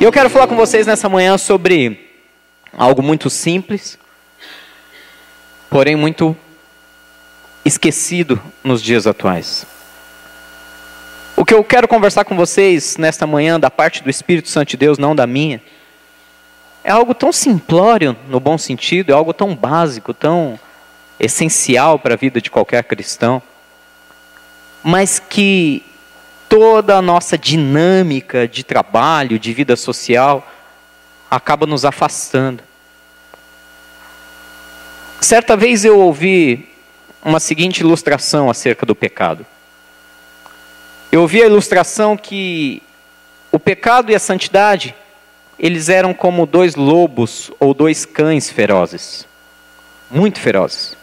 E eu quero falar com vocês nessa manhã sobre algo muito simples, porém muito esquecido nos dias atuais. O que eu quero conversar com vocês nesta manhã, da parte do Espírito Santo de Deus, não da minha, é algo tão simplório no bom sentido, é algo tão básico, tão essencial para a vida de qualquer cristão, mas que toda a nossa dinâmica de trabalho, de vida social, acaba nos afastando. Certa vez eu ouvi uma seguinte ilustração acerca do pecado. Eu ouvi a ilustração que o pecado e a santidade, eles eram como dois lobos ou dois cães ferozes. Muito ferozes.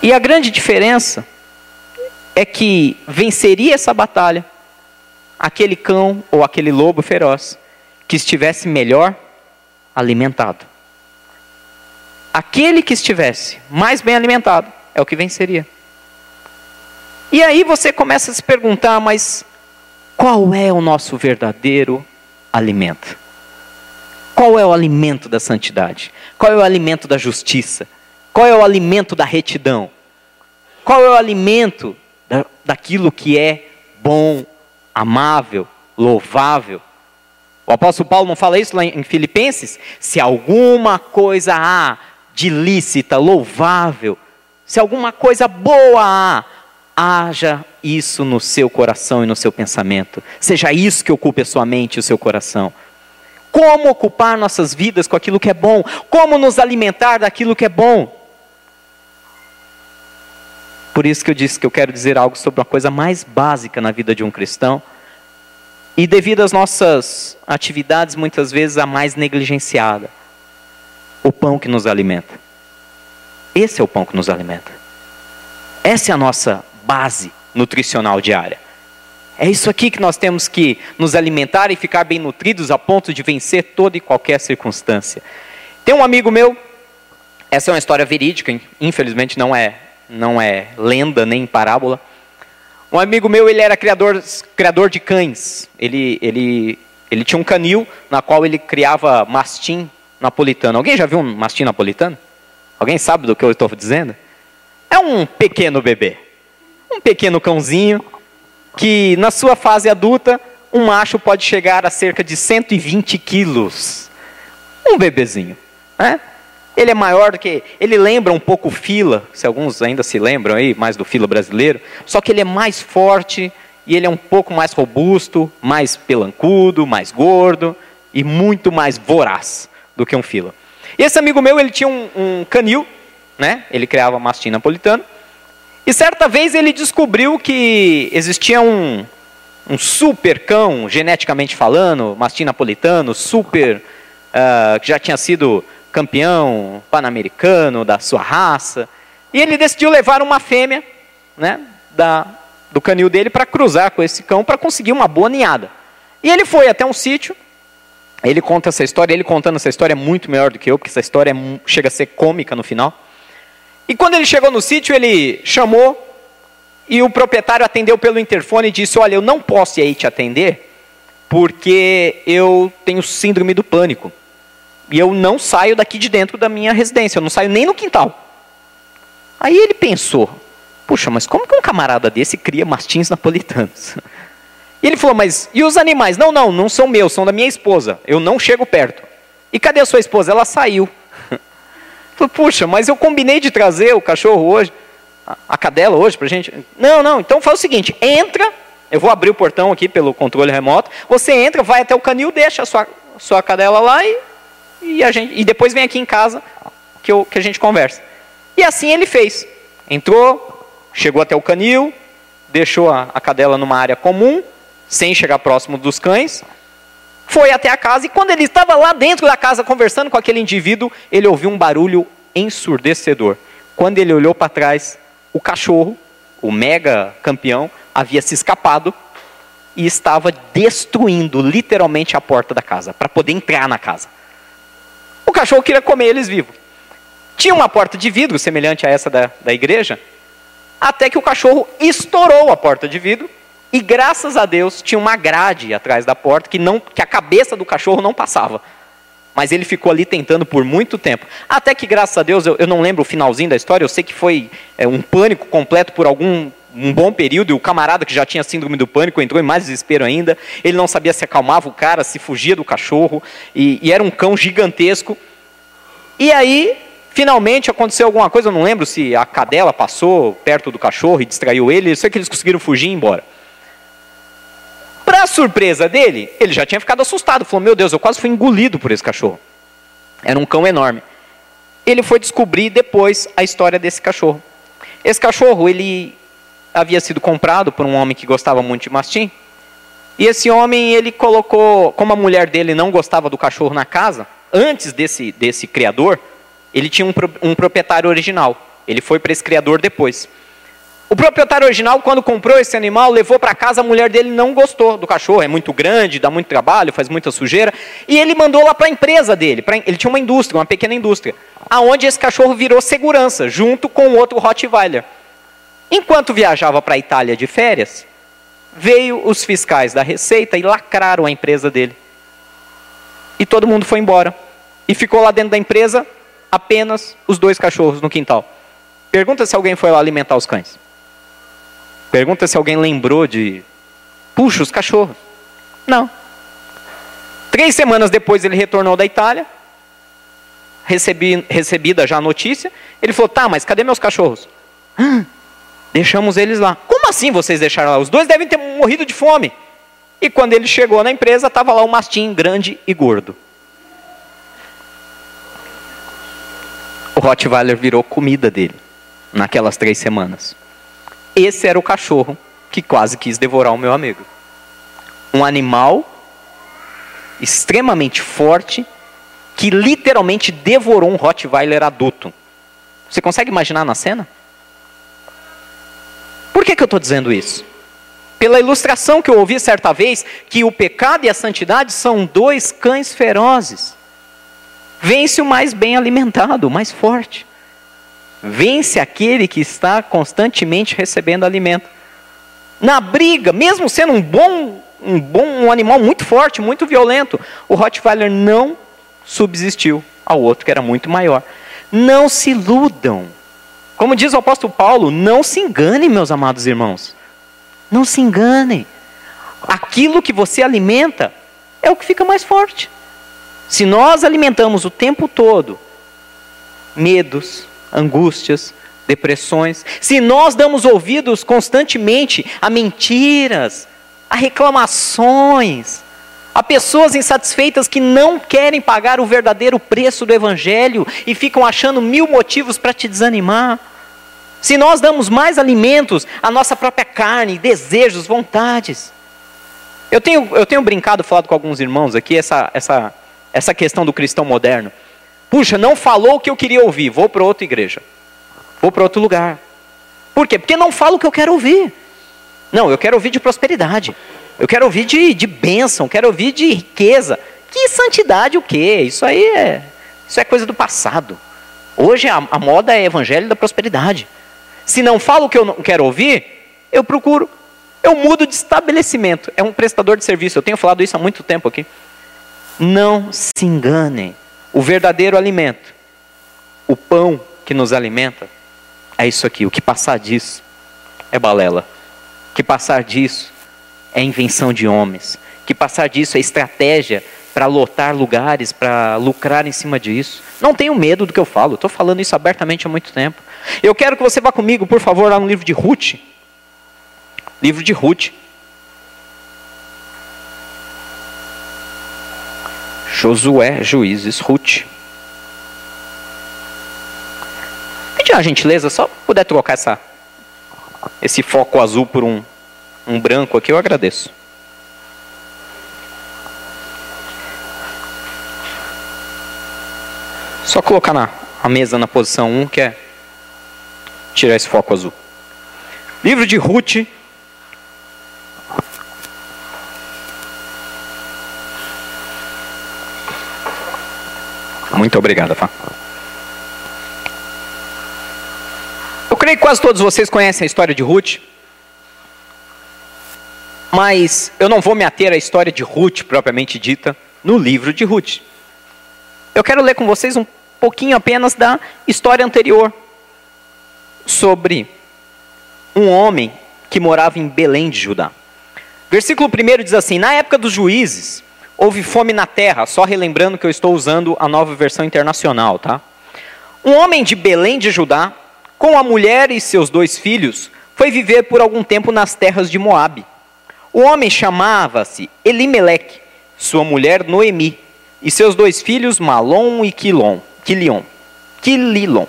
E a grande diferença é que venceria essa batalha aquele cão ou aquele lobo feroz que estivesse melhor alimentado. Aquele que estivesse mais bem alimentado é o que venceria. E aí você começa a se perguntar, mas qual é o nosso verdadeiro alimento? Qual é o alimento da santidade? Qual é o alimento da justiça? Qual é o alimento da retidão? Qual é o alimento daquilo que é bom, amável, louvável? O apóstolo Paulo não fala isso lá em Filipenses? Se alguma coisa há de lícita, louvável, se alguma coisa boa há, haja isso no seu coração e no seu pensamento. Seja isso que ocupe a sua mente e o seu coração. Como ocupar nossas vidas com aquilo que é bom? Como nos alimentar daquilo que é bom? Por isso que eu disse que eu quero dizer algo sobre uma coisa mais básica na vida de um cristão. E devido às nossas atividades, muitas vezes a mais negligenciada o pão que nos alimenta. Esse é o pão que nos alimenta. Essa é a nossa base nutricional diária. É isso aqui que nós temos que nos alimentar e ficar bem nutridos a ponto de vencer toda e qualquer circunstância. Tem um amigo meu, essa é uma história verídica, infelizmente não é, não é lenda nem parábola. Um amigo meu, ele era criador, criador de cães. Ele, ele, ele tinha um canil na qual ele criava mastim napolitano. Alguém já viu um mastim napolitano? Alguém sabe do que eu estou dizendo? É um pequeno bebê. Um pequeno cãozinho que na sua fase adulta, um macho pode chegar a cerca de 120 quilos. Um bebezinho. Né? Ele é maior do que. Ele lembra um pouco o fila, se alguns ainda se lembram aí, mais do fila brasileiro. Só que ele é mais forte e ele é um pouco mais robusto, mais pelancudo, mais gordo e muito mais voraz do que um fila. Esse amigo meu, ele tinha um, um canil, né? Ele criava mastim napolitano. E certa vez ele descobriu que existia um, um super cão, geneticamente falando, mastim napolitano, super, uh, que já tinha sido campeão pan-americano da sua raça. E ele decidiu levar uma fêmea, né, da, do canil dele para cruzar com esse cão para conseguir uma boa ninhada. E ele foi até um sítio ele conta essa história, ele contando essa história é muito melhor do que eu, porque essa história é, chega a ser cômica no final. E quando ele chegou no sítio, ele chamou e o proprietário atendeu pelo interfone e disse: Olha, eu não posso ir aí te atender porque eu tenho síndrome do pânico. E eu não saio daqui de dentro da minha residência, eu não saio nem no quintal. Aí ele pensou: Puxa, mas como que um camarada desse cria mastins napolitanos? E ele falou, mas e os animais? Não, não, não são meus, são da minha esposa. Eu não chego perto. E cadê a sua esposa? Ela saiu. Falei, puxa, mas eu combinei de trazer o cachorro hoje, a cadela hoje pra gente. Não, não, então faz o seguinte, entra, eu vou abrir o portão aqui pelo controle remoto, você entra, vai até o canil, deixa a sua, sua cadela lá e, e, a gente, e depois vem aqui em casa que, eu, que a gente conversa. E assim ele fez. Entrou, chegou até o canil, deixou a, a cadela numa área comum, sem chegar próximo dos cães, foi até a casa e quando ele estava lá dentro da casa conversando com aquele indivíduo, ele ouviu um barulho ensurdecedor. Quando ele olhou para trás, o cachorro, o mega campeão, havia se escapado e estava destruindo literalmente a porta da casa, para poder entrar na casa. O cachorro queria comer eles vivos. Tinha uma porta de vidro semelhante a essa da, da igreja, até que o cachorro estourou a porta de vidro E graças a Deus tinha uma grade atrás da porta que, não, que a cabeça do cachorro não passava. Mas ele ficou ali tentando por muito tempo. Até que, graças a Deus, eu, eu não lembro o finalzinho da história, eu sei que foi é, um pânico completo por algum um bom período, e o camarada que já tinha síndrome do pânico entrou em mais desespero ainda. Ele não sabia se acalmava o cara, se fugia do cachorro, e, e era um cão gigantesco. E aí, finalmente aconteceu alguma coisa, eu não lembro se a cadela passou perto do cachorro e distraiu ele, sei que eles conseguiram fugir e ir embora. Para surpresa dele, ele já tinha ficado assustado. Falou: Meu Deus, eu quase fui engolido por esse cachorro. Era um cão enorme. Ele foi descobrir depois a história desse cachorro. Esse cachorro, ele havia sido comprado por um homem que gostava muito de mastim. E esse homem, ele colocou, como a mulher dele não gostava do cachorro na casa, antes desse, desse criador, ele tinha um, um proprietário original. Ele foi para esse criador depois. O proprietário original, quando comprou esse animal, levou para casa, a mulher dele não gostou do cachorro, é muito grande, dá muito trabalho, faz muita sujeira, e ele mandou lá para a empresa dele, pra, ele tinha uma indústria, uma pequena indústria, aonde esse cachorro virou segurança, junto com outro Rottweiler. Enquanto viajava para a Itália de férias, veio os fiscais da Receita e lacraram a empresa dele. E todo mundo foi embora. E ficou lá dentro da empresa apenas os dois cachorros no quintal. Pergunta se alguém foi lá alimentar os cães. Pergunta se alguém lembrou de. Puxa, os cachorros. Não. Três semanas depois ele retornou da Itália. Recebi, recebida já a notícia. Ele falou: tá, mas cadê meus cachorros? Ah, deixamos eles lá. Como assim vocês deixaram lá? Os dois devem ter morrido de fome. E quando ele chegou na empresa, estava lá um mastim grande e gordo. O Rottweiler virou comida dele naquelas três semanas. Esse era o cachorro que quase quis devorar o meu amigo. Um animal extremamente forte que literalmente devorou um Rottweiler adulto. Você consegue imaginar na cena? Por que, que eu estou dizendo isso? Pela ilustração que eu ouvi certa vez, que o pecado e a santidade são dois cães ferozes. Vence o mais bem alimentado, o mais forte. Vence aquele que está constantemente recebendo alimento. Na briga, mesmo sendo um bom, um bom um animal muito forte, muito violento, o Rottweiler não subsistiu ao outro que era muito maior. Não se iludam. Como diz o apóstolo Paulo, não se enganem, meus amados irmãos. Não se enganem. Aquilo que você alimenta é o que fica mais forte. Se nós alimentamos o tempo todo medos, angústias, depressões, se nós damos ouvidos constantemente a mentiras, a reclamações, a pessoas insatisfeitas que não querem pagar o verdadeiro preço do Evangelho e ficam achando mil motivos para te desanimar. Se nós damos mais alimentos à nossa própria carne, desejos, vontades. Eu tenho, eu tenho brincado, falado com alguns irmãos aqui, essa, essa, essa questão do cristão moderno. Puxa, não falou o que eu queria ouvir, vou para outra igreja. Vou para outro lugar. Por quê? Porque não fala o que eu quero ouvir. Não, eu quero ouvir de prosperidade. Eu quero ouvir de, de bênção, quero ouvir de riqueza. Que santidade o quê? Isso aí é, isso é coisa do passado. Hoje a, a moda é evangelho da prosperidade. Se não fala o que eu não quero ouvir, eu procuro. Eu mudo de estabelecimento. É um prestador de serviço. Eu tenho falado isso há muito tempo aqui. Não se enganem. O verdadeiro alimento, o pão que nos alimenta, é isso aqui. O que passar disso é balela. O que passar disso é invenção de homens. O que passar disso é estratégia para lotar lugares, para lucrar em cima disso. Não tenho medo do que eu falo, estou falando isso abertamente há muito tempo. Eu quero que você vá comigo, por favor, lá no livro de Ruth. Livro de Ruth. Josué, Juízes, Ruth. Pedir uma gentileza, só puder trocar essa, esse foco azul por um, um branco aqui, eu agradeço. Só colocar na a mesa na posição 1, que é tirar esse foco azul. Livro de Ruth, Muito obrigado, Fá. Eu creio que quase todos vocês conhecem a história de Ruth. Mas eu não vou me ater à história de Ruth propriamente dita no livro de Ruth. Eu quero ler com vocês um pouquinho apenas da história anterior sobre um homem que morava em Belém de Judá. Versículo 1 diz assim: Na época dos juízes, houve fome na terra, só relembrando que eu estou usando a nova versão internacional, tá? Um homem de Belém de Judá, com a mulher e seus dois filhos, foi viver por algum tempo nas terras de Moabe. O homem chamava-se Elimeleque, sua mulher Noemi, e seus dois filhos Malom e Quilom, Quilion, Quililon.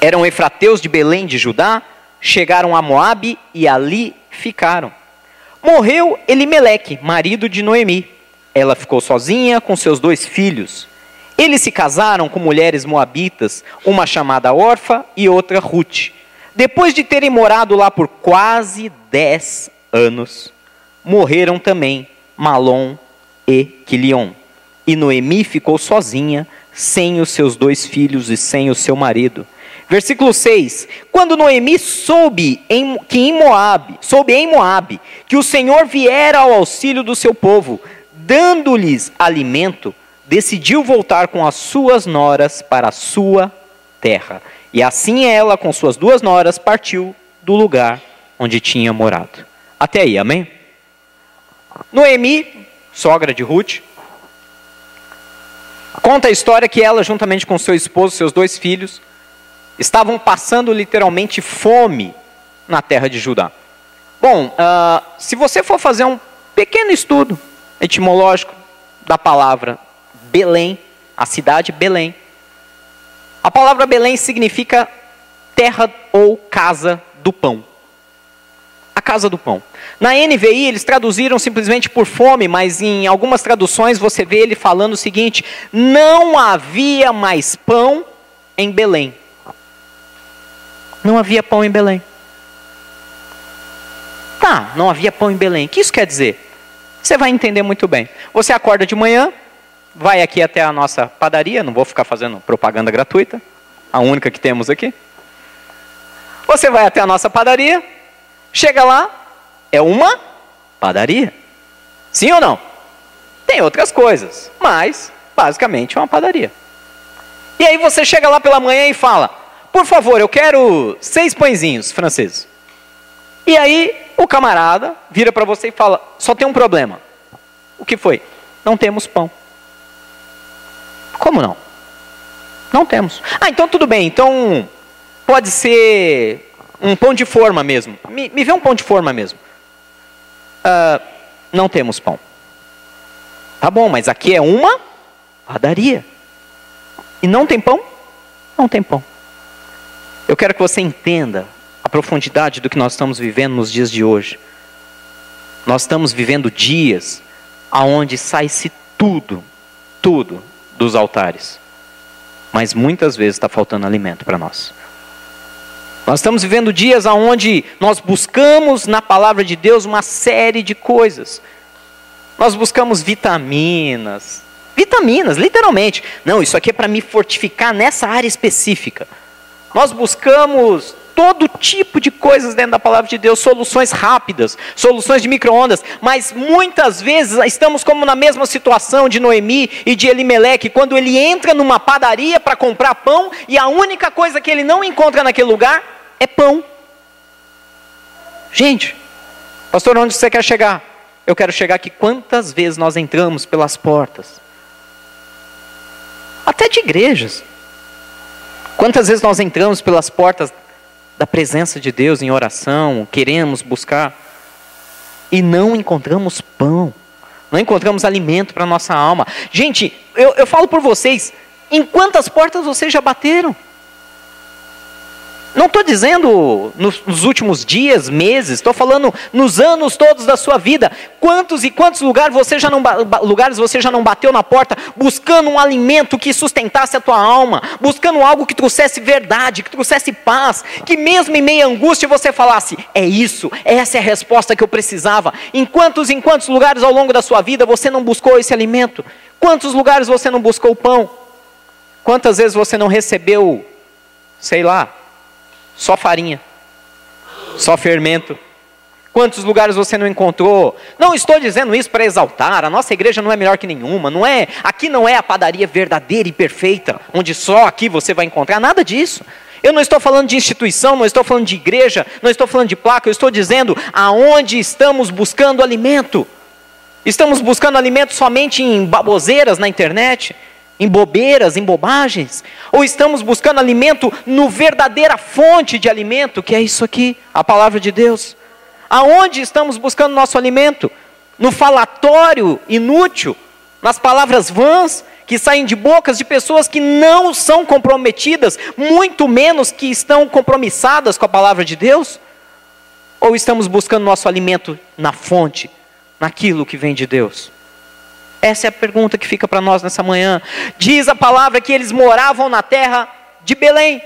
Eram efrateus de Belém de Judá, chegaram a Moabe e ali ficaram. Morreu Elimeleque, marido de Noemi. Ela ficou sozinha com seus dois filhos. Eles se casaram com mulheres moabitas, uma chamada Orfa e outra Ruth. Depois de terem morado lá por quase dez anos, morreram também Malom e Quilion. E Noemi ficou sozinha, sem os seus dois filhos e sem o seu marido. Versículo 6. Quando Noemi soube em, que em Moabe, soube em Moabe, que o Senhor viera ao auxílio do seu povo, dando-lhes alimento, decidiu voltar com as suas noras para a sua terra. E assim ela, com suas duas noras, partiu do lugar onde tinha morado. Até aí, amém? Noemi, sogra de Ruth, conta a história que ela, juntamente com seu esposo, seus dois filhos, estavam passando literalmente fome na terra de Judá. Bom, uh, se você for fazer um pequeno estudo etimológico da palavra Belém, a cidade Belém, a palavra Belém significa terra ou casa do pão. A casa do pão. Na NVI eles traduziram simplesmente por fome, mas em algumas traduções você vê ele falando o seguinte: não havia mais pão em Belém. Não havia pão em Belém. Tá, não havia pão em Belém. O que isso quer dizer? Você vai entender muito bem. Você acorda de manhã, vai aqui até a nossa padaria, não vou ficar fazendo propaganda gratuita, a única que temos aqui. Você vai até a nossa padaria, chega lá, é uma padaria. Sim ou não? Tem outras coisas, mas basicamente é uma padaria. E aí você chega lá pela manhã e fala: por favor, eu quero seis pãezinhos franceses. E aí o camarada vira para você e fala: só tem um problema. O que foi? Não temos pão. Como não? Não temos. Ah, então tudo bem. Então pode ser um pão de forma mesmo. Me, me vê um pão de forma mesmo. Uh, não temos pão. Tá bom, mas aqui é uma padaria. E não tem pão? Não tem pão. Eu quero que você entenda a profundidade do que nós estamos vivendo nos dias de hoje. Nós estamos vivendo dias aonde sai-se tudo, tudo dos altares. Mas muitas vezes está faltando alimento para nós. Nós estamos vivendo dias aonde nós buscamos na palavra de Deus uma série de coisas. Nós buscamos vitaminas, vitaminas, literalmente. Não, isso aqui é para me fortificar nessa área específica. Nós buscamos todo tipo de coisas dentro da palavra de Deus, soluções rápidas, soluções de microondas, mas muitas vezes estamos como na mesma situação de Noemi e de Elimeleque, quando ele entra numa padaria para comprar pão e a única coisa que ele não encontra naquele lugar é pão. Gente, pastor, onde você quer chegar? Eu quero chegar aqui quantas vezes nós entramos pelas portas, até de igrejas, Quantas vezes nós entramos pelas portas da presença de Deus em oração, queremos buscar e não encontramos pão, não encontramos alimento para nossa alma. Gente, eu, eu falo por vocês, em quantas portas vocês já bateram? Não estou dizendo nos, nos, últimos dias, meses, estou falando nos anos todos da sua vida. Quantos e quantos lugares você, já não, lugares você já não bateu na porta buscando um alimento que sustentasse a tua alma, buscando algo que trouxesse verdade, que trouxesse paz, que mesmo em meia angústia você falasse: é isso, essa é a resposta que eu precisava. Em quantos em quantos lugares ao longo da sua vida você não buscou esse alimento? Quantos lugares você não buscou pão? Quantas vezes você não recebeu, sei lá, só farinha, só fermento. Quantos lugares você não encontrou? Não estou dizendo isso para exaltar. A nossa igreja não é melhor que nenhuma, não é? Aqui não é a padaria verdadeira e perfeita, onde só aqui você vai encontrar nada disso. Eu não estou falando de instituição, não estou falando de igreja, não estou falando de placa, eu estou dizendo aonde estamos buscando alimento. Estamos buscando alimento somente em baboseiras na internet, em bobeiras, em bobagens? Ou estamos buscando alimento no verdadeira fonte de alimento, que é isso aqui, a palavra de Deus? Aonde estamos buscando nosso alimento? No falatório inútil, nas palavras vãs que saem de bocas de pessoas que não são comprometidas, muito menos que estão compromissadas com a palavra de Deus? Ou estamos buscando nosso alimento na fonte, naquilo que vem de Deus? Essa é a pergunta que fica para nós nessa manhã. Diz a palavra que eles moravam na terra de Belém,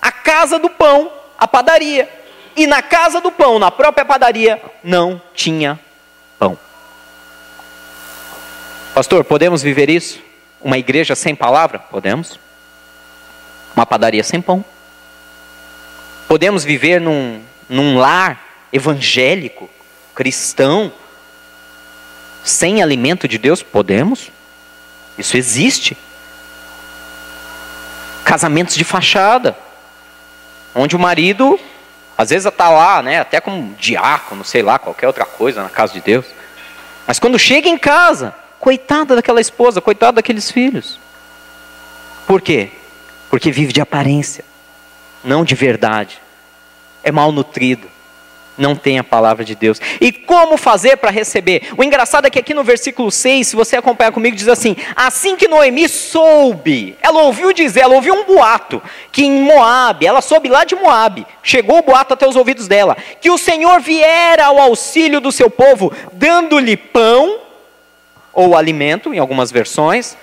a casa do pão, a padaria e na casa do pão, na própria padaria, não tinha pão. Pastor, podemos viver isso? Uma igreja sem palavra? Podemos. Uma padaria sem pão? Podemos viver num, num lar evangélico, cristão, sem alimento de Deus? Podemos. Isso existe. Casamentos de fachada, onde o marido às vezes está lá, né, até como diácono, sei lá, qualquer outra coisa na casa de Deus. Mas quando chega em casa, coitada daquela esposa, coitado daqueles filhos. Por quê? Porque vive de aparência, não de verdade. É mal nutrido não tem a palavra de Deus. E como fazer para receber? O engraçado é que aqui no versículo 6, se você acompanhar comigo, diz assim: Assim que Noemi soube, ela ouviu dizer, ela ouviu um boato, que em Moabe, ela soube lá de Moabe, chegou o boato até os ouvidos dela, que o Senhor viera ao auxílio do seu povo, dando-lhe pão, ou alimento, em algumas versões,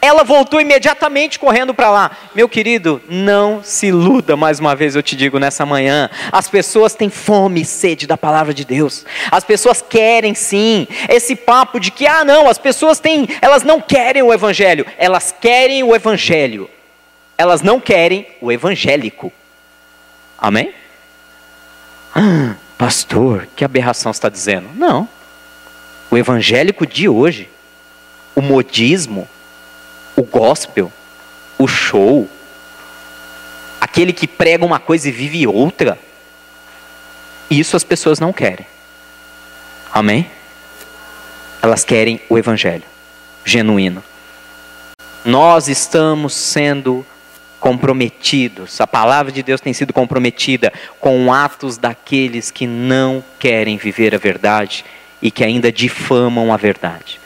ela voltou imediatamente correndo para lá. Meu querido, não se iluda, mais uma vez eu te digo nessa manhã. As pessoas têm fome e sede da palavra de Deus. As pessoas querem sim. Esse papo de que, ah, não, as pessoas têm, elas não querem o evangelho. Elas querem o evangelho. Elas não querem o evangélico. Amém? Ah, pastor, que aberração está dizendo? Não. O evangélico de hoje, o modismo, o gospel, o show, aquele que prega uma coisa e vive outra, isso as pessoas não querem. Amém? Elas querem o evangelho genuíno. Nós estamos sendo comprometidos, a palavra de Deus tem sido comprometida com atos daqueles que não querem viver a verdade e que ainda difamam a verdade.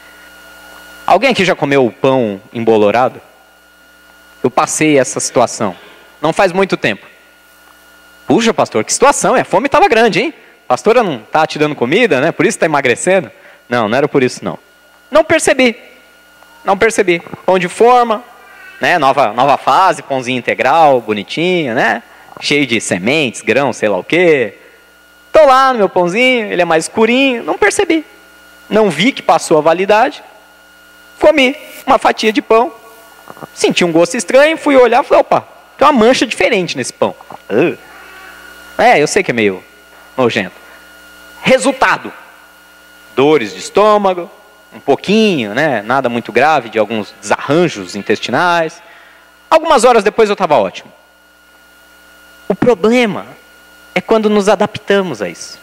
Alguém aqui já comeu pão embolorado? Eu passei essa situação. Não faz muito tempo. Puxa, pastor, que situação, é? A fome estava grande, hein? A pastora não está te dando comida, né? Por isso está emagrecendo? Não, não era por isso, não. Não percebi. Não percebi. Pão de forma, né? Nova, nova fase, pãozinho integral, bonitinho, né? Cheio de sementes, grãos, sei lá o quê. Estou lá no meu pãozinho, ele é mais escurinho. Não percebi. Não vi que passou a validade. Comi uma fatia de pão, senti um gosto estranho, fui olhar e falei, opa, tem uma mancha diferente nesse pão. Uh. É, eu sei que é meio nojento. Resultado: dores de estômago, um pouquinho, né? Nada muito grave, de alguns desarranjos intestinais. Algumas horas depois eu estava ótimo. O problema é quando nos adaptamos a isso.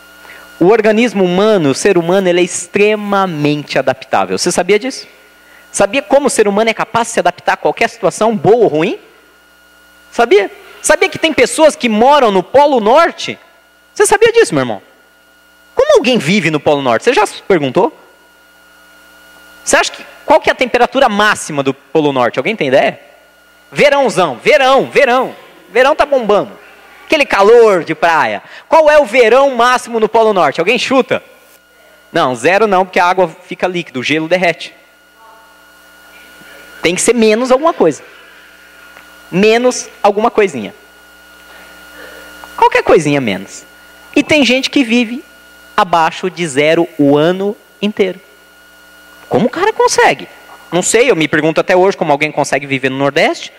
O organismo humano, o ser humano, ele é extremamente adaptável. Você sabia disso? Sabia como o ser humano é capaz de se adaptar a qualquer situação, boa ou ruim? Sabia? Sabia que tem pessoas que moram no Polo Norte? Você sabia disso, meu irmão? Como alguém vive no Polo Norte? Você já se perguntou? Você acha que qual que é a temperatura máxima do Polo Norte? Alguém tem ideia? Verãozão, verão, verão. Verão tá bombando. Aquele calor de praia. Qual é o verão máximo no Polo Norte? Alguém chuta? Não, zero não, porque a água fica líquida, o gelo derrete. Tem que ser menos alguma coisa. Menos alguma coisinha. Qualquer coisinha menos. E tem gente que vive abaixo de zero o ano inteiro. Como o cara consegue? Não sei, eu me pergunto até hoje como alguém consegue viver no Nordeste.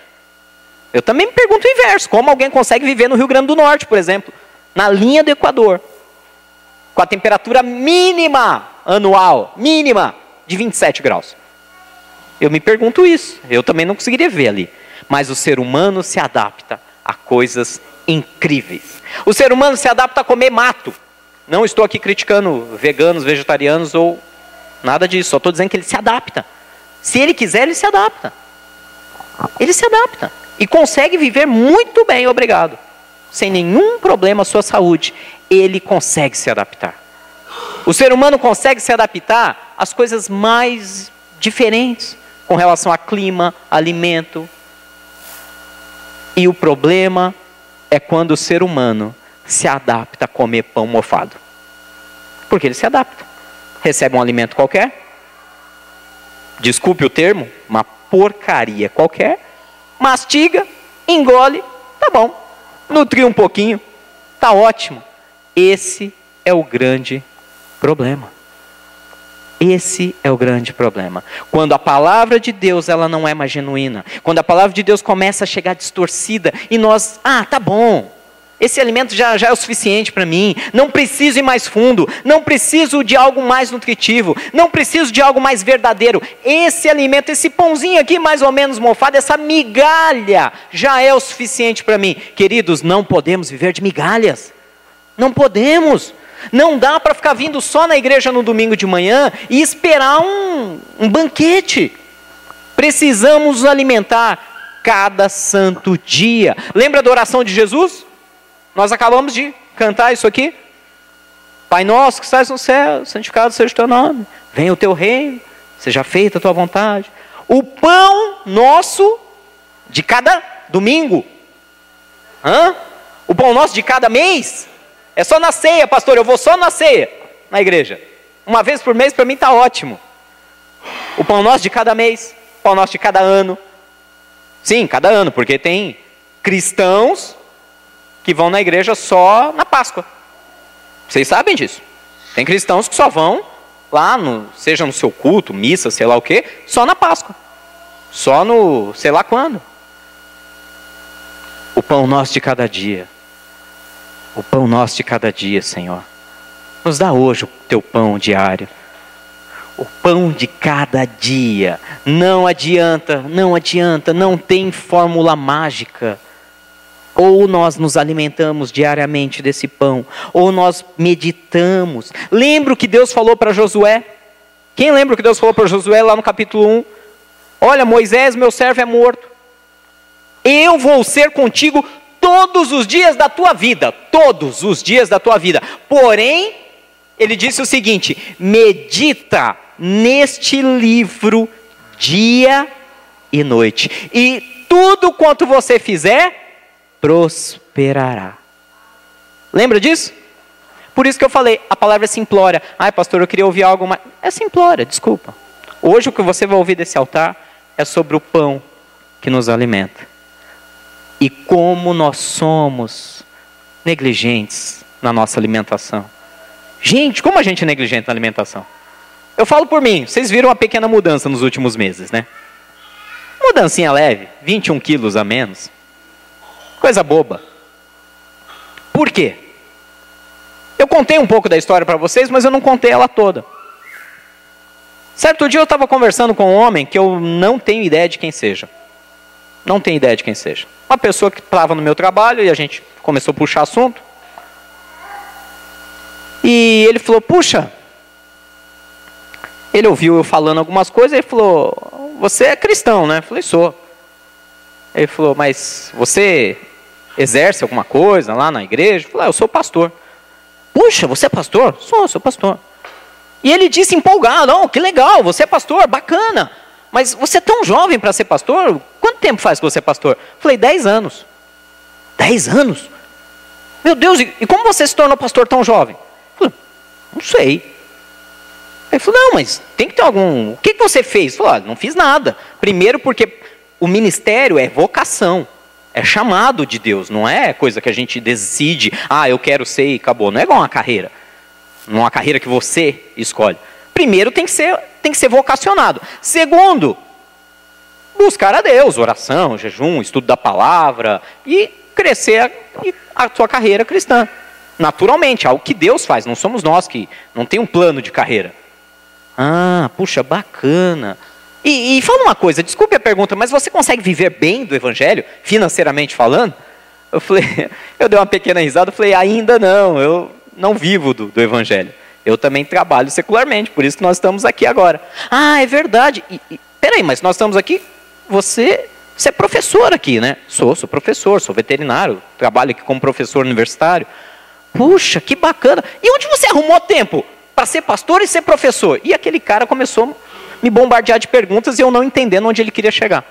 Eu também me pergunto o inverso: como alguém consegue viver no Rio Grande do Norte, por exemplo, na linha do Equador. com a temperatura mínima anual, mínima, de 27 graus. Eu me pergunto isso, eu também não conseguiria ver ali. Mas o ser humano se adapta a coisas incríveis. O ser humano se adapta a comer mato. Não estou aqui criticando veganos, vegetarianos ou nada disso, só estou dizendo que ele se adapta. Se ele quiser, ele se adapta. Ele se adapta e consegue viver muito bem, obrigado. Sem nenhum problema à sua saúde, ele consegue se adaptar. O ser humano consegue se adaptar às coisas mais diferentes com relação a clima, alimento. E o problema é quando o ser humano se adapta a comer pão mofado. Porque ele se adapta. Recebe um alimento qualquer, desculpe o termo, uma porcaria qualquer, mastiga, engole, tá bom. Nutri um pouquinho, tá ótimo. Esse é o grande problema. Esse é o grande problema. Quando a palavra de Deus ela não é mais genuína, quando a palavra de Deus começa a chegar distorcida e nós, ah, tá bom, esse alimento já, já é o suficiente para mim. Não preciso ir mais fundo. Não preciso de algo mais nutritivo. Não preciso de algo mais verdadeiro. Esse alimento, esse pãozinho aqui, mais ou menos mofado, essa migalha, já é o suficiente para mim. Queridos, não podemos viver de migalhas. Não podemos. Não dá para ficar vindo só na igreja no domingo de manhã e esperar um, um banquete. Precisamos alimentar cada santo dia. Lembra da oração de Jesus? Nós acabamos de cantar isso aqui. Pai nosso que estás no céu, santificado seja o teu nome. Venha o teu reino, seja feita a tua vontade. O pão nosso de cada domingo. Hã? O pão nosso de cada mês. É só na ceia, pastor. Eu vou só na ceia na igreja. Uma vez por mês para mim está ótimo. O pão nosso de cada mês, pão nosso de cada ano. Sim, cada ano, porque tem cristãos que vão na igreja só na Páscoa. Vocês sabem disso. Tem cristãos que só vão lá, no, seja no seu culto, missa, sei lá o quê, só na Páscoa. Só no sei lá quando. O pão nosso de cada dia. O pão nosso de cada dia, Senhor. Nos dá hoje o teu pão diário. O pão de cada dia. Não adianta, não adianta, não tem fórmula mágica. Ou nós nos alimentamos diariamente desse pão, ou nós meditamos. Lembra o que Deus falou para Josué? Quem lembra o que Deus falou para Josué lá no capítulo 1? Olha, Moisés, meu servo é morto. Eu vou ser contigo todos os dias da tua vida, todos os dias da tua vida. Porém, ele disse o seguinte: medita neste livro dia e noite, e tudo quanto você fizer, prosperará. Lembra disso? Por isso que eu falei, a palavra é simplória. Ai, pastor, eu queria ouvir algo mais. É simplória, desculpa. Hoje o que você vai ouvir desse altar é sobre o pão que nos alimenta. E como nós somos negligentes na nossa alimentação. Gente, como a gente é negligente na alimentação? Eu falo por mim, vocês viram uma pequena mudança nos últimos meses, né? Mudancinha leve, 21 quilos a menos. Coisa boba. Por quê? Eu contei um pouco da história para vocês, mas eu não contei ela toda. Certo dia eu estava conversando com um homem que eu não tenho ideia de quem seja. Não tenho ideia de quem seja. Uma pessoa que estava no meu trabalho e a gente começou a puxar assunto. E ele falou: Puxa, ele ouviu eu falando algumas coisas e falou: Você é cristão, né? Eu falei: Sou. Ele falou: Mas você exerce alguma coisa lá na igreja? Eu falei, ah, eu sou pastor. Puxa, você é pastor? Sou, sou pastor. E ele disse empolgado, oh, que legal, você é pastor, bacana. Mas você é tão jovem para ser pastor? Quanto tempo faz que você é pastor? Falei, dez anos. Dez anos? Meu Deus, e como você se tornou pastor tão jovem? Falei, não sei. Ele falou, não, mas tem que ter algum... O que, que você fez? Falei, ah, não fiz nada. Primeiro porque o ministério é vocação. É chamado de Deus, não é coisa que a gente decide, ah, eu quero ser e acabou. Não é igual uma carreira. Não é uma carreira que você escolhe. Primeiro tem que ser, tem que ser vocacionado. Segundo, buscar a Deus, oração, jejum, estudo da palavra e crescer a, a sua carreira cristã. naturalmente, algo que Deus faz, não somos nós que não tem um plano de carreira. Ah, puxa, bacana. E, e fala uma coisa, desculpe a pergunta, mas você consegue viver bem do Evangelho, financeiramente falando? Eu falei, eu dei uma pequena risada, falei, ainda não, eu não vivo do, do Evangelho. Eu também trabalho secularmente, por isso que nós estamos aqui agora. Ah, é verdade. E, e, peraí, mas nós estamos aqui, você, você é professor aqui, né? Sou, sou professor, sou veterinário, trabalho aqui como professor universitário. Puxa, que bacana. E onde você arrumou tempo para ser pastor e ser professor? E aquele cara começou a me bombardear de perguntas e eu não entendendo onde ele queria chegar.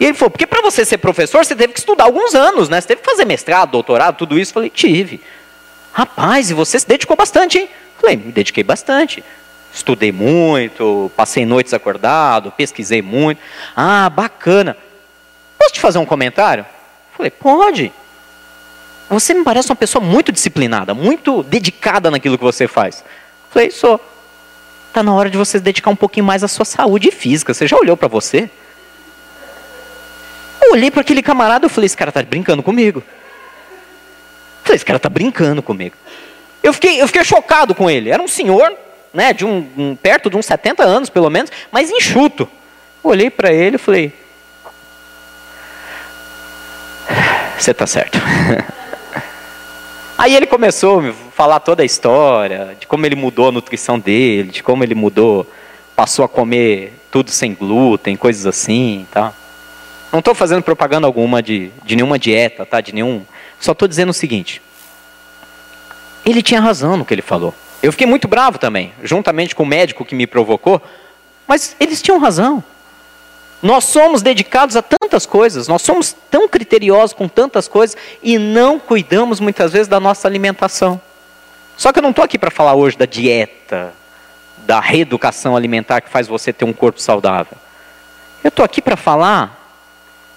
E ele falou, porque para você ser professor, você teve que estudar alguns anos, né? Você teve que fazer mestrado, doutorado, tudo isso. Eu falei, tive. Rapaz, e você se dedicou bastante, hein? Falei, me dediquei bastante. Estudei muito, passei noites acordado, pesquisei muito. Ah, bacana. Posso te fazer um comentário? Falei, pode. Você me parece uma pessoa muito disciplinada, muito dedicada naquilo que você faz. Falei, sou. Está na hora de você se dedicar um pouquinho mais à sua saúde física. Você já olhou para você? Eu olhei para aquele camarada e falei, esse cara está brincando comigo. Falei, esse cara está brincando comigo. Eu fiquei, eu fiquei chocado com ele. Era um senhor, né, de um, um perto de uns 70 anos, pelo menos, mas enxuto. Olhei para ele e falei, você está certo. Aí ele começou a falar toda a história, de como ele mudou a nutrição dele, de como ele mudou, passou a comer tudo sem glúten, coisas assim, tá? Não estou fazendo propaganda alguma de, de nenhuma dieta, tá? De nenhum. Só estou dizendo o seguinte. Ele tinha razão no que ele falou. Eu fiquei muito bravo também, juntamente com o médico que me provocou, mas eles tinham razão. Nós somos dedicados a tantas coisas, nós somos tão criteriosos com tantas coisas e não cuidamos muitas vezes da nossa alimentação. Só que eu não estou aqui para falar hoje da dieta, da reeducação alimentar que faz você ter um corpo saudável. Eu estou aqui para falar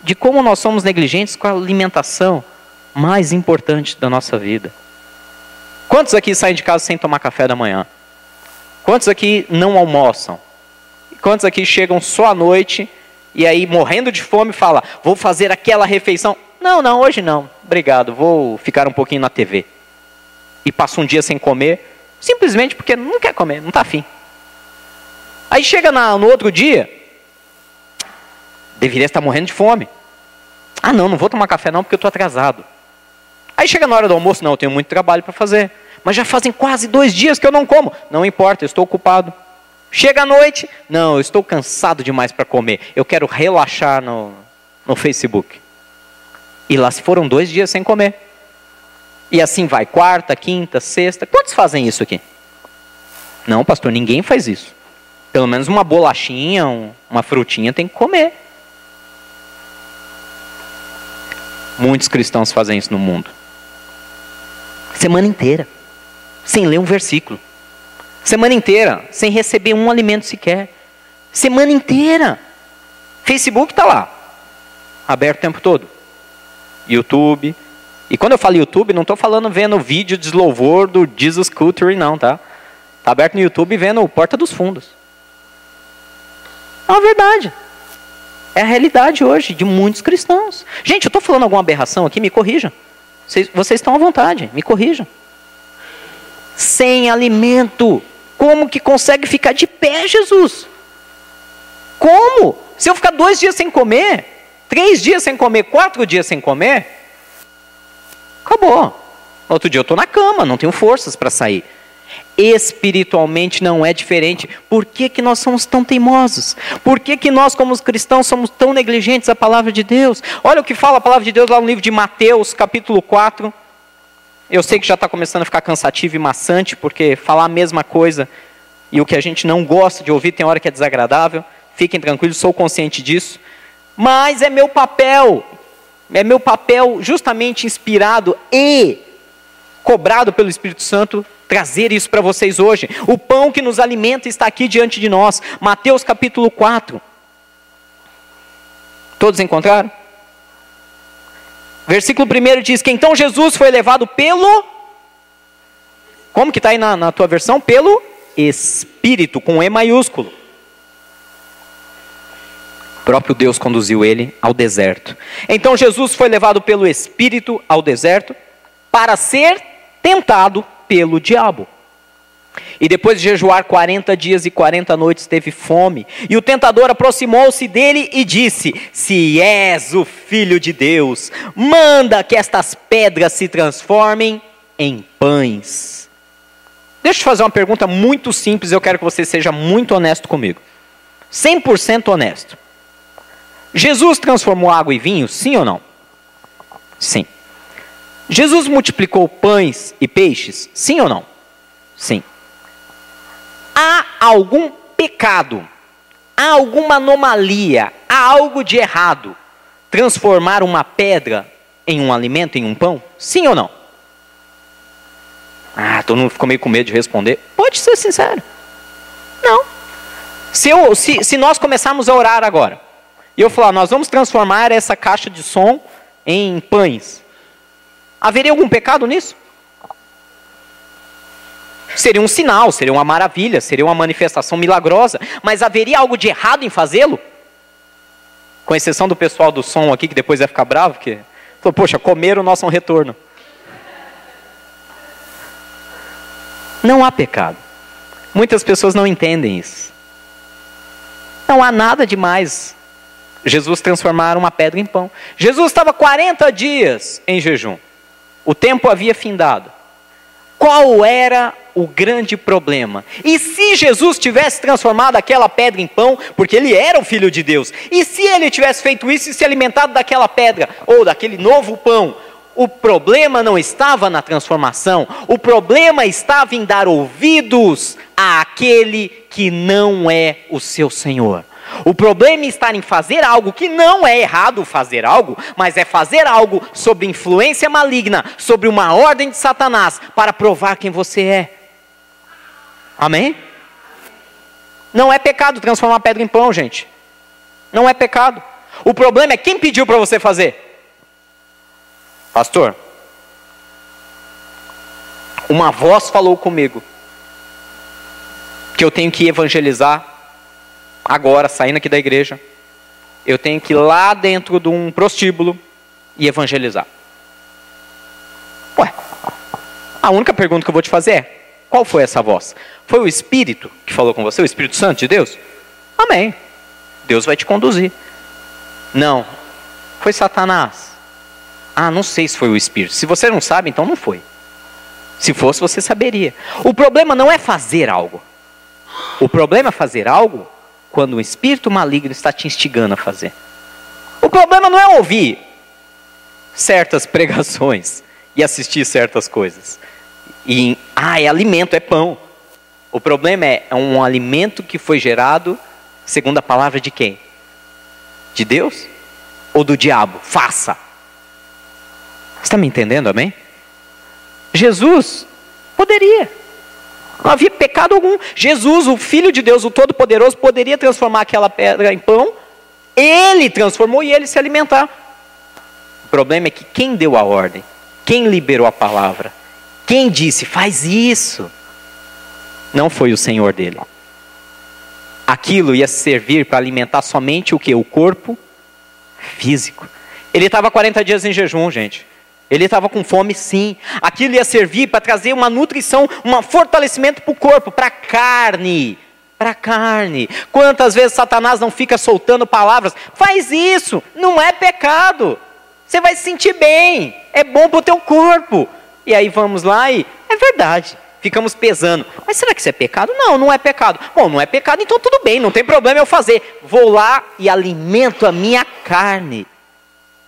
de como nós somos negligentes com a alimentação mais importante da nossa vida. Quantos aqui saem de casa sem tomar café da manhã? Quantos aqui não almoçam? Quantos aqui chegam só à noite e aí morrendo de fome fala: "Vou fazer aquela refeição"? Não, não, hoje não. Obrigado, vou ficar um pouquinho na TV. E passa um dia sem comer, simplesmente porque não quer comer, não está afim. Aí chega na, no outro dia, Deveria estar morrendo de fome. Ah, não, não vou tomar café não porque eu estou atrasado. Aí chega na hora do almoço, não, eu tenho muito trabalho para fazer. Mas já fazem quase dois dias que eu não como. Não importa, eu estou ocupado. Chega a noite, não, eu estou cansado demais para comer. Eu quero relaxar no, no Facebook. E lá se foram dois dias sem comer. E assim vai, quarta, quinta, sexta. Quantos fazem isso aqui? Não, pastor, ninguém faz isso. Pelo menos uma bolachinha, uma frutinha tem que comer. Muitos cristãos fazem isso no mundo. Semana inteira, sem ler um versículo. Semana inteira, sem receber um alimento sequer. Semana inteira. Facebook está lá, aberto o tempo todo. YouTube. E quando eu falo YouTube, não estou falando vendo vídeo de louvor do Jesus Culture, não, tá? Está aberto no YouTube vendo Porta dos Fundos. É uma verdade. É a realidade hoje de muitos cristãos. Gente, eu estou falando alguma aberração aqui? Me corrijam. Vocês, vocês estão à vontade, me corrijam. Sem alimento, como que consegue ficar de pé, Jesus? Como? Se eu ficar dois dias sem comer, três dias sem comer, quatro dias sem comer, acabou. Outro dia eu estou na cama, não tenho forças para sair. Espiritualmente não é diferente. Por que, que nós somos tão teimosos? Por que, que nós, como cristãos, somos tão negligentes à palavra de Deus? Olha o que fala a palavra de Deus lá no livro de Mateus, capítulo 4. Eu sei que já está começando a ficar cansativo e maçante, porque falar a mesma coisa e o que a gente não gosta de ouvir tem hora que é desagradável. Fiquem tranquilos, sou consciente disso. Mas é meu papel, é meu papel justamente inspirado e cobrado pelo Espírito Santo trazer isso para vocês hoje. O pão que nos alimenta está aqui diante de nós. Mateus capítulo 4. Todos encontraram? Versículo 1 diz que então Jesus foi levado pelo. Como que está aí na, na tua versão? Pelo Espírito, com E maiúsculo. O próprio Deus conduziu ele ao deserto. Então Jesus foi levado pelo Espírito ao deserto para ser tentado pelo diabo. E depois de jejuar 40 dias e 40 noites, teve fome. E o tentador aproximou-se dele e disse: Se és o filho de Deus, manda que estas pedras se transformem em pães. Deixa eu te fazer uma pergunta muito simples, eu quero que você seja muito honesto comigo. 100% honesto. Jesus transformou água em vinho, sim ou não? Sim. Jesus multiplicou pães e peixes, sim ou não? Sim há algum pecado, há alguma anomalia, há algo de errado, transformar uma pedra em um alimento, em um pão? Sim ou não? Ah, todo mundo ficou meio com medo de responder. Pode ser sincero. Não. Se, eu, se, se nós começarmos a orar agora, e eu falar, nós vamos transformar essa caixa de som em pães, haveria algum pecado nisso? Seria um sinal, seria uma maravilha, seria uma manifestação milagrosa, mas haveria algo de errado em fazê-lo? Com exceção do pessoal do som aqui, que depois vai ficar bravo, que falou, poxa, comer o nosso retorno. Não há pecado. Muitas pessoas não entendem isso. Não há nada demais. Jesus transformar uma pedra em pão. Jesus estava 40 dias em jejum. O tempo havia findado. Qual era o grande problema? E se Jesus tivesse transformado aquela pedra em pão, porque ele era o filho de Deus, e se ele tivesse feito isso e se alimentado daquela pedra ou daquele novo pão, o problema não estava na transformação, o problema estava em dar ouvidos àquele que não é o seu Senhor. O problema está em fazer algo que não é errado fazer algo, mas é fazer algo sob influência maligna, sobre uma ordem de Satanás, para provar quem você é. Amém? Não é pecado transformar pedra em pão, gente. Não é pecado. O problema é quem pediu para você fazer. Pastor, uma voz falou comigo que eu tenho que evangelizar agora, saindo aqui da igreja, eu tenho que ir lá dentro de um prostíbulo e evangelizar. Ué, a única pergunta que eu vou te fazer é: qual foi essa voz? Foi o Espírito que falou com você, o Espírito Santo de Deus? Amém. Deus vai te conduzir. Não, foi Satanás. Ah, não sei se foi o Espírito. Se você não sabe, então não foi. Se fosse, você saberia. O problema não é fazer algo. O problema é fazer algo quando o espírito maligno está te instigando a fazer. O problema não é ouvir certas pregações e assistir certas coisas. E, ah, é alimento, é pão. O problema é, é um alimento que foi gerado segundo a palavra de quem? De Deus? Ou do diabo? Faça. Está me entendendo, amém? Jesus poderia. Não havia pecado algum. Jesus, o Filho de Deus, o Todo-Poderoso, poderia transformar aquela pedra em pão. Ele transformou e ele se alimentar. O problema é que quem deu a ordem, quem liberou a palavra, quem disse, faz isso, não foi o Senhor dele. Aquilo ia servir para alimentar somente o que? O corpo físico. Ele estava 40 dias em jejum, gente. Ele estava com fome, sim. Aquilo ia servir para trazer uma nutrição, um fortalecimento para o corpo, para a carne. Para a carne. Quantas vezes Satanás não fica soltando palavras? Faz isso, não é pecado. Você vai se sentir bem, é bom para o teu corpo. E aí vamos lá e é verdade. Ficamos pesando. Mas será que isso é pecado? Não, não é pecado. Bom, não é pecado, então tudo bem, não tem problema eu fazer. Vou lá e alimento a minha carne.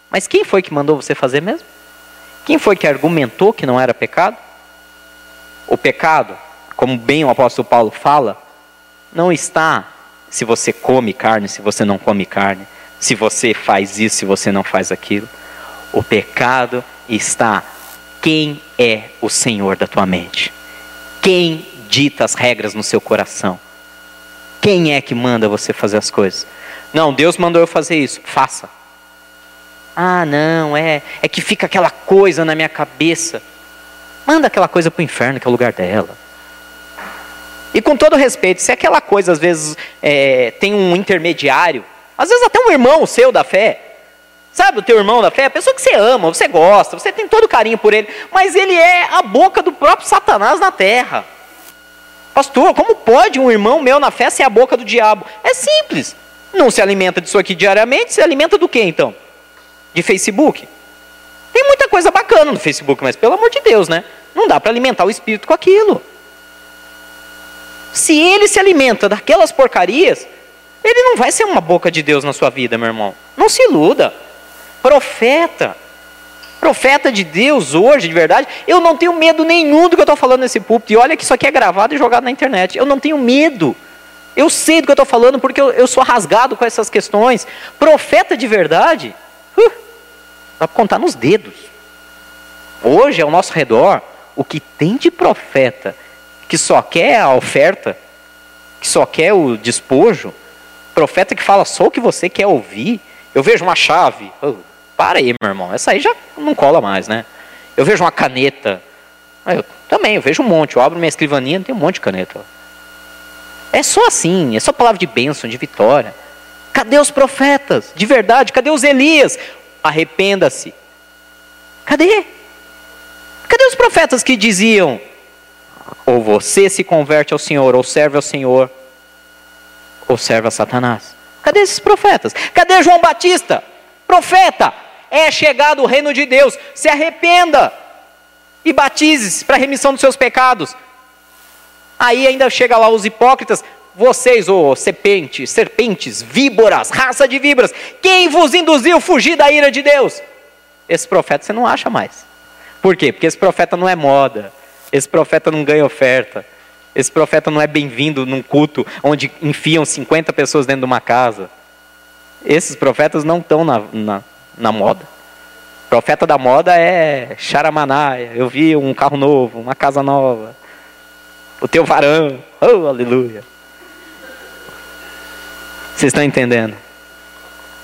Mas quem foi que mandou você fazer mesmo? Quem foi que argumentou que não era pecado? O pecado, como bem o apóstolo Paulo fala, não está se você come carne, se você não come carne, se você faz isso, se você não faz aquilo. O pecado está quem é o Senhor da tua mente. Quem dita as regras no seu coração? Quem é que manda você fazer as coisas? Não, Deus mandou eu fazer isso, faça. Ah, não, é, é que fica aquela coisa na minha cabeça. Manda aquela coisa para o inferno, que é o lugar dela. E com todo respeito, se aquela coisa às vezes é, tem um intermediário, às vezes até um irmão seu da fé, Sabe o teu irmão da fé? A pessoa que você ama, você gosta, você tem todo carinho por ele, mas ele é a boca do próprio Satanás na terra. Pastor, como pode um irmão meu na fé ser a boca do diabo? É simples. Não se alimenta disso aqui diariamente, se alimenta do que então? De Facebook? Tem muita coisa bacana no Facebook, mas pelo amor de Deus, né? Não dá para alimentar o espírito com aquilo. Se ele se alimenta daquelas porcarias, ele não vai ser uma boca de Deus na sua vida, meu irmão. Não se iluda. Profeta. Profeta de Deus hoje, de verdade. Eu não tenho medo nenhum do que eu estou falando nesse púlpito. E olha que isso aqui é gravado e jogado na internet. Eu não tenho medo. Eu sei do que eu estou falando porque eu, eu, sou rasgado com essas questões. Profeta de verdade, uh, dá para contar nos dedos. Hoje, ao nosso redor, o que tem de profeta que só quer a oferta, que só quer o despojo, profeta que fala só o que você quer ouvir. Eu vejo uma chave, oh, para aí, meu irmão, essa aí já não cola mais, né? Eu vejo uma caneta, eu também, eu vejo um monte, eu abro minha escrivaninha, tem um monte de caneta. É só assim, é só palavra de bênção, de vitória. Cadê os profetas? De verdade, cadê os Elias? Arrependa-se. Cadê? Cadê os profetas que diziam: ou você se converte ao Senhor, ou serve ao Senhor, ou serve a Satanás? Cadê esses profetas? Cadê João Batista? Profeta, é chegado o reino de Deus, se arrependa e batize-se para remissão dos seus pecados. Aí ainda chega lá os hipócritas, vocês, ô serpentes, serpentes, víboras, raça de víboras, quem vos induziu a fugir da ira de Deus? Esse profeta você não acha mais. Por quê? Porque esse profeta não é moda, esse profeta não ganha oferta, esse profeta não é bem-vindo num culto onde enfiam 50 pessoas dentro de uma casa. Esses profetas não estão na, na, na moda. profeta da moda é Charamaná. Eu vi um carro novo, uma casa nova o teu varão. Oh, aleluia. Vocês estão entendendo?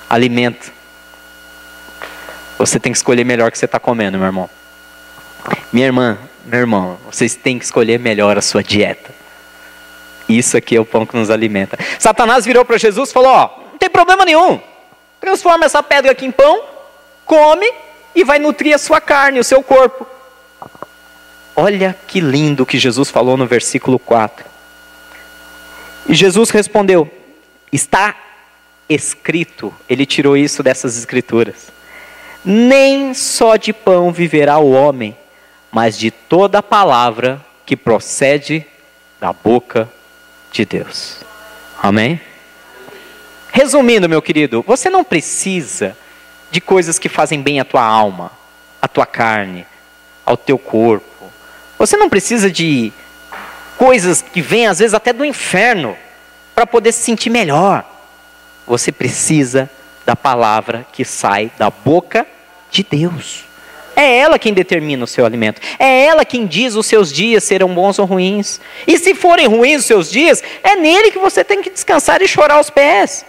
Alimento. Você tem que escolher melhor o que você está comendo, meu irmão. Minha irmã, meu irmão, vocês têm que escolher melhor a sua dieta. Isso aqui é o pão que nos alimenta. Satanás virou para Jesus e falou: Ó, não tem problema nenhum. Transforma essa pedra aqui em pão, come e vai nutrir a sua carne, o seu corpo. Olha que lindo que Jesus falou no versículo 4. E Jesus respondeu: Está escrito, ele tirou isso dessas escrituras. Nem só de pão viverá o homem, mas de toda palavra que procede da boca de Deus. Amém? Resumindo, meu querido, você não precisa de coisas que fazem bem à tua alma, à tua carne, ao teu corpo. Você não precisa de coisas que vêm às vezes até do inferno para poder se sentir melhor. Você precisa da palavra que sai da boca de Deus. É ela quem determina o seu alimento. É ela quem diz os seus dias serão bons ou ruins. E se forem ruins os seus dias, é nele que você tem que descansar e chorar aos pés.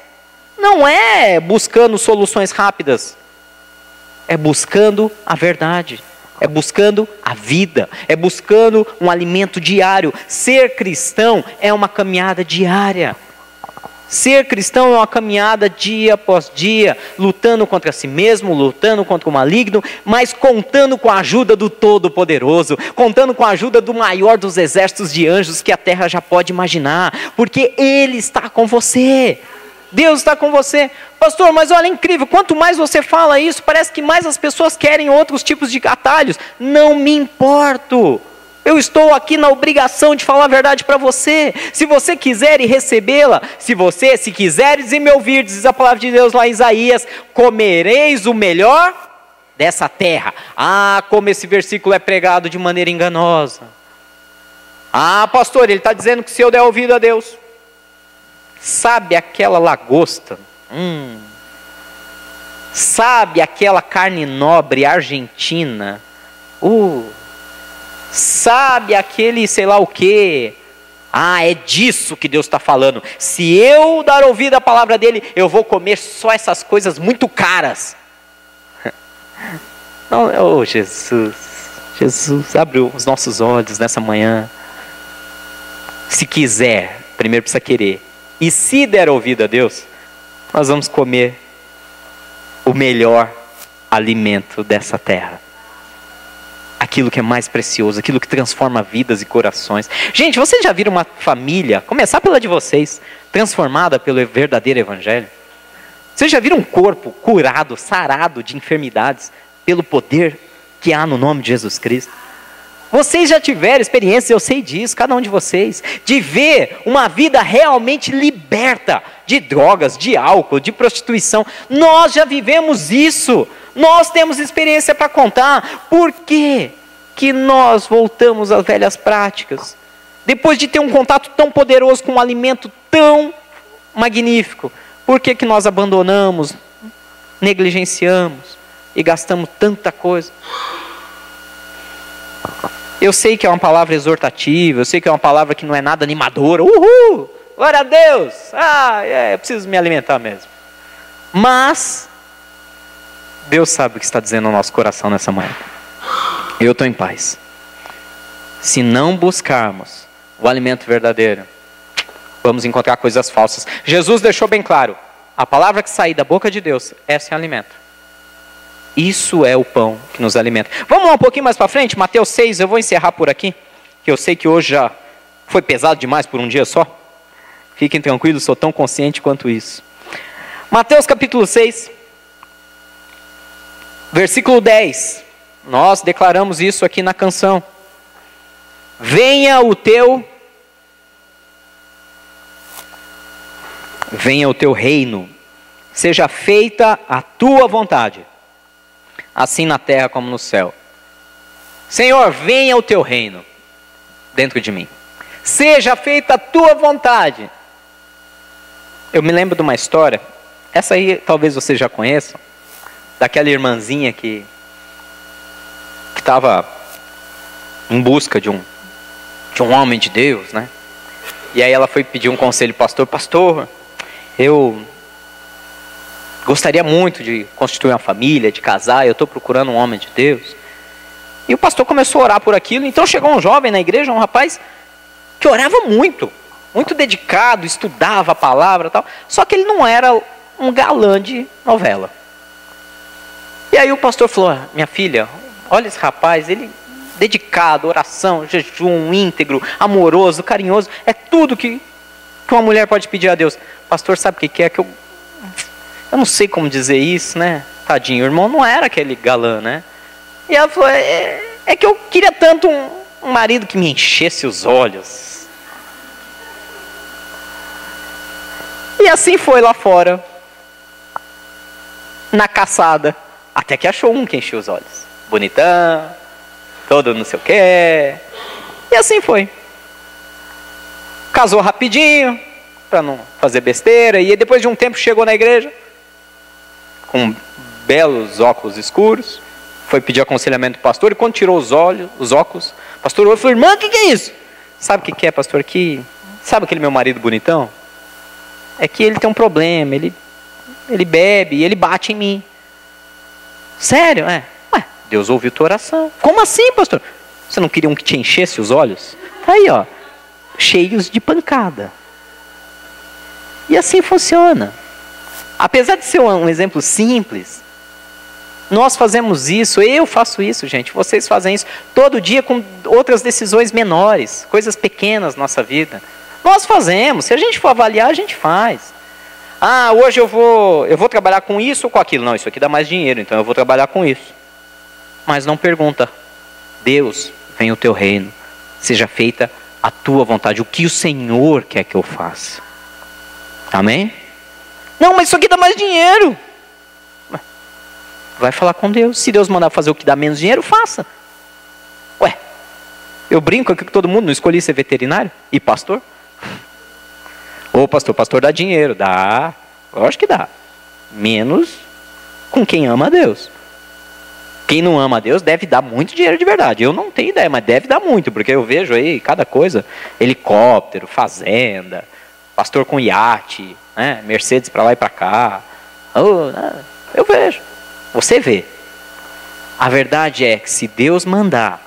Não é buscando soluções rápidas. É buscando a verdade é buscando a vida, é buscando um alimento diário. Ser cristão é uma caminhada diária. Ser cristão é uma caminhada dia após dia, lutando contra si mesmo, lutando contra o maligno, mas contando com a ajuda do Todo-Poderoso, contando com a ajuda do maior dos exércitos de anjos que a terra já pode imaginar, porque Ele está com você. Deus está com você. Pastor, mas olha, é incrível, quanto mais você fala isso, parece que mais as pessoas querem outros tipos de atalhos. Não me importo. Eu estou aqui na obrigação de falar a verdade para você. Se você quiser e recebê-la, se você, se quiseres e me ouvir, diz a palavra de Deus lá em Isaías, comereis o melhor dessa terra. Ah, como esse versículo é pregado de maneira enganosa. Ah, pastor, ele está dizendo que se eu der ouvido a Deus, Sabe aquela lagosta? Hum. Sabe aquela carne nobre argentina? Uh. Sabe aquele sei lá o que? Ah, é disso que Deus está falando. Se eu dar ouvido à palavra dele, eu vou comer só essas coisas muito caras. Não, oh Jesus, Jesus, abre os nossos olhos nessa manhã. Se quiser, primeiro precisa querer. E se der ouvido a Deus, nós vamos comer o melhor alimento dessa terra. Aquilo que é mais precioso, aquilo que transforma vidas e corações. Gente, vocês já viram uma família, começar pela de vocês, transformada pelo verdadeiro evangelho? Vocês já viram um corpo curado, sarado de enfermidades pelo poder que há no nome de Jesus Cristo? Vocês já tiveram experiência, eu sei disso, cada um de vocês, de ver uma vida realmente liberta de drogas, de álcool, de prostituição. Nós já vivemos isso. Nós temos experiência para contar. Por quê que nós voltamos às velhas práticas? Depois de ter um contato tão poderoso com um alimento tão magnífico, por que, que nós abandonamos, negligenciamos e gastamos tanta coisa? Eu sei que é uma palavra exortativa, eu sei que é uma palavra que não é nada animadora. Uhul! Glória a Deus! Ah, é, eu preciso me alimentar mesmo. Mas, Deus sabe o que está dizendo no nosso coração nessa manhã. Eu estou em paz. Se não buscarmos o alimento verdadeiro, vamos encontrar coisas falsas. Jesus deixou bem claro: a palavra que sair da boca de Deus, essa é alimento. Isso é o pão que nos alimenta. Vamos lá um pouquinho mais para frente, Mateus 6, eu vou encerrar por aqui, que eu sei que hoje já foi pesado demais por um dia só. Fiquem tranquilos, sou tão consciente quanto isso. Mateus capítulo 6, versículo 10. Nós declaramos isso aqui na canção. Venha o teu Venha o teu reino. Seja feita a tua vontade assim na terra como no céu. Senhor, venha o teu reino dentro de mim. Seja feita a tua vontade. Eu me lembro de uma história, essa aí talvez vocês já conheçam, daquela irmãzinha que estava em busca de um, de um homem de Deus, né? E aí ela foi pedir um conselho, pastor, pastor, eu gostaria muito de constituir uma família, de casar, eu estou procurando um homem de Deus. E o pastor começou a orar por aquilo. Então chegou um jovem na igreja, um rapaz, que orava muito, muito dedicado, estudava a palavra tal. Só que ele não era um galã de novela. E aí o pastor falou: ah, Minha filha, olha esse rapaz, ele dedicado, oração, jejum, íntegro, amoroso, carinhoso, é tudo que, que uma mulher pode pedir a Deus. Pastor, sabe o que é que eu eu não sei como dizer isso, né? Tadinho, o irmão não era aquele galã, né? E ela falou: é, é que eu queria tanto um, um marido que me enchesse os olhos. E assim foi lá fora, na caçada, até que achou um que encheu os olhos. Bonitão, todo não sei o quê. E assim foi. Casou rapidinho, para não fazer besteira, e depois de um tempo chegou na igreja com belos óculos escuros, foi pedir aconselhamento do pastor, e quando tirou os olhos, os óculos, o pastor olhou e falou, irmã, o que, que é isso? Sabe o que, que é, pastor? Que, sabe aquele meu marido bonitão? É que ele tem um problema, ele, ele bebe ele bate em mim. Sério? É. Ué, Deus ouviu tua oração. Como assim, pastor? Você não queria um que te enchesse os olhos? Tá aí, ó. Cheios de pancada. E assim funciona. Apesar de ser um exemplo simples, nós fazemos isso, eu faço isso, gente, vocês fazem isso todo dia com outras decisões menores, coisas pequenas na nossa vida. Nós fazemos, se a gente for avaliar, a gente faz. Ah, hoje eu vou, eu vou trabalhar com isso ou com aquilo. Não, isso aqui dá mais dinheiro, então eu vou trabalhar com isso. Mas não pergunta, Deus, vem o teu reino, seja feita a tua vontade, o que o Senhor quer que eu faça. Amém? Não, mas isso aqui dá mais dinheiro. Vai falar com Deus. Se Deus mandar fazer o que dá menos dinheiro, faça. Ué, eu brinco aqui com todo mundo, não escolhi ser veterinário e pastor? Ô pastor, pastor dá dinheiro. Dá. Eu acho que dá. Menos com quem ama a Deus. Quem não ama a Deus deve dar muito dinheiro de verdade. Eu não tenho ideia, mas deve dar muito, porque eu vejo aí cada coisa: helicóptero, fazenda, pastor com iate, né? Mercedes para lá e para cá. Oh, eu vejo. Você vê. A verdade é que se Deus mandar,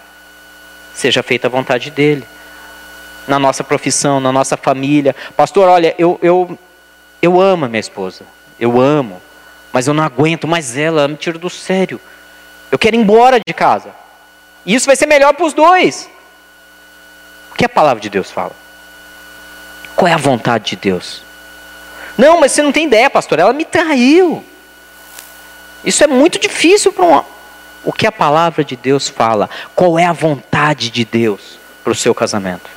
seja feita a vontade dele. Na nossa profissão, na nossa família. Pastor, olha, eu, eu, eu amo a minha esposa. Eu amo. mas eu não aguento mais ela, ela me tira do sério. Eu quero ir embora de casa. E isso vai ser melhor para os dois. O que a palavra de Deus fala? Qual é a vontade de Deus? Não, mas você não tem ideia, pastor. Ela me traiu. Isso é muito difícil para um. O que a palavra de Deus fala? Qual é a vontade de Deus para o seu casamento?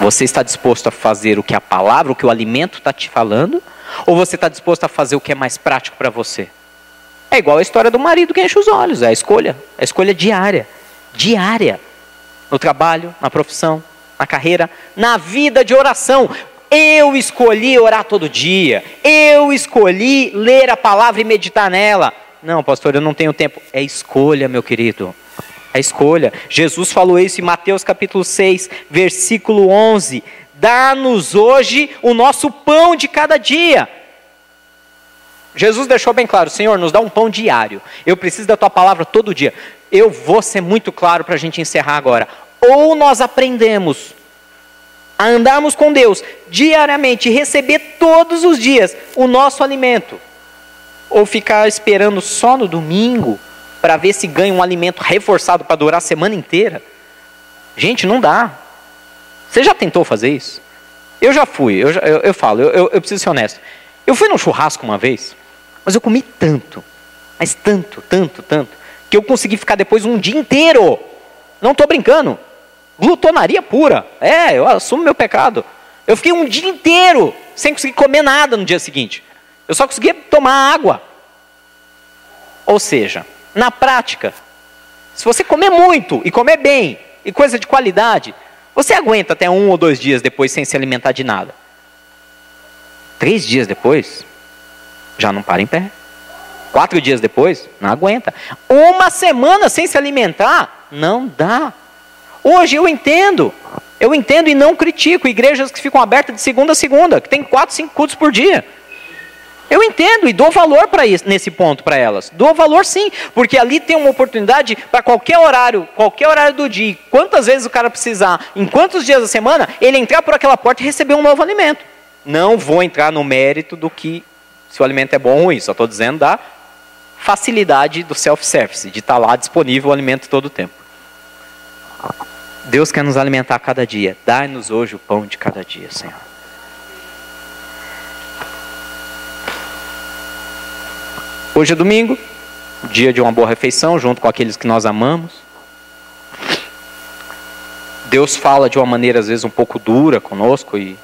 Você está disposto a fazer o que a palavra, o que o alimento está te falando? Ou você está disposto a fazer o que é mais prático para você? É igual a história do marido que enche os olhos, é a escolha, é a escolha diária. Diária. No trabalho, na profissão, na carreira, na vida de oração. Eu escolhi orar todo dia. Eu escolhi ler a palavra e meditar nela. Não, pastor, eu não tenho tempo. É escolha, meu querido. É escolha. Jesus falou isso em Mateus capítulo 6, versículo 11. Dá-nos hoje o nosso pão de cada dia. Jesus deixou bem claro: Senhor, nos dá um pão diário. Eu preciso da tua palavra todo dia. Eu vou ser muito claro para a gente encerrar agora. Ou nós aprendemos a andarmos com Deus diariamente, receber todos os dias o nosso alimento, ou ficar esperando só no domingo para ver se ganha um alimento reforçado para durar a semana inteira. Gente, não dá. Você já tentou fazer isso? Eu já fui, eu, eu, eu falo, eu, eu preciso ser honesto. Eu fui num churrasco uma vez, mas eu comi tanto, mas tanto, tanto, tanto, que eu consegui ficar depois um dia inteiro. Não estou brincando. Glutonaria pura. É, eu assumo meu pecado. Eu fiquei um dia inteiro sem conseguir comer nada no dia seguinte. Eu só conseguia tomar água. Ou seja, na prática, se você comer muito e comer bem e coisa de qualidade, você aguenta até um ou dois dias depois sem se alimentar de nada. Três dias depois, já não para em pé. Quatro dias depois, não aguenta. Uma semana sem se alimentar, não dá. Hoje eu entendo. Eu entendo e não critico igrejas que ficam abertas de segunda a segunda, que tem quatro, cinco cultos por dia. Eu entendo e dou valor para nesse ponto para elas. Dou valor sim, porque ali tem uma oportunidade para qualquer horário, qualquer horário do dia, quantas vezes o cara precisar, em quantos dias da semana, ele entrar por aquela porta e receber um novo alimento. Não vou entrar no mérito do que se o alimento é bom ou ruim, só estou dizendo da facilidade do self-service, de estar tá lá disponível o alimento todo o tempo. Deus quer nos alimentar a cada dia. Dai-nos hoje o pão de cada dia, Senhor. Hoje é domingo, dia de uma boa refeição, junto com aqueles que nós amamos. Deus fala de uma maneira às vezes um pouco dura conosco e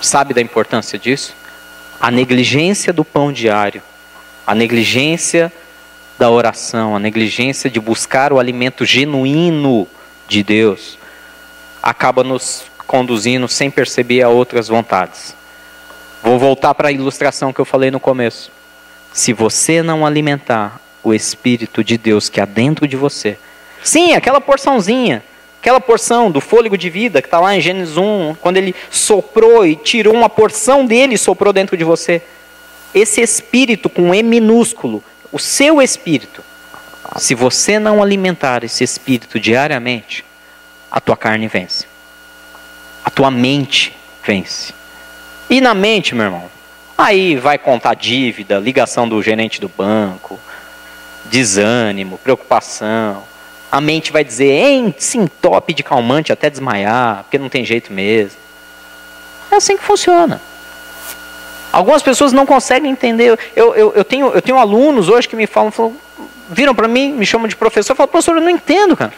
sabe da importância disso. A negligência do pão diário, a negligência da oração, a negligência de buscar o alimento genuíno de Deus, acaba nos conduzindo sem perceber a outras vontades. Vou voltar para a ilustração que eu falei no começo. Se você não alimentar o Espírito de Deus que há dentro de você, sim, aquela porçãozinha, aquela porção do fôlego de vida que está lá em Gênesis 1, quando ele soprou e tirou uma porção dele e soprou dentro de você. Esse Espírito com E minúsculo, o seu Espírito, se você não alimentar esse espírito diariamente, a tua carne vence. A tua mente vence. E na mente, meu irmão, aí vai contar dívida, ligação do gerente do banco, desânimo, preocupação. A mente vai dizer, hein, sim, top de calmante até desmaiar, porque não tem jeito mesmo. É assim que funciona. Algumas pessoas não conseguem entender. Eu, eu, eu, tenho, eu tenho alunos hoje que me falam, falam viram para mim, me chamam de professor, falam, professor, eu não entendo, cara.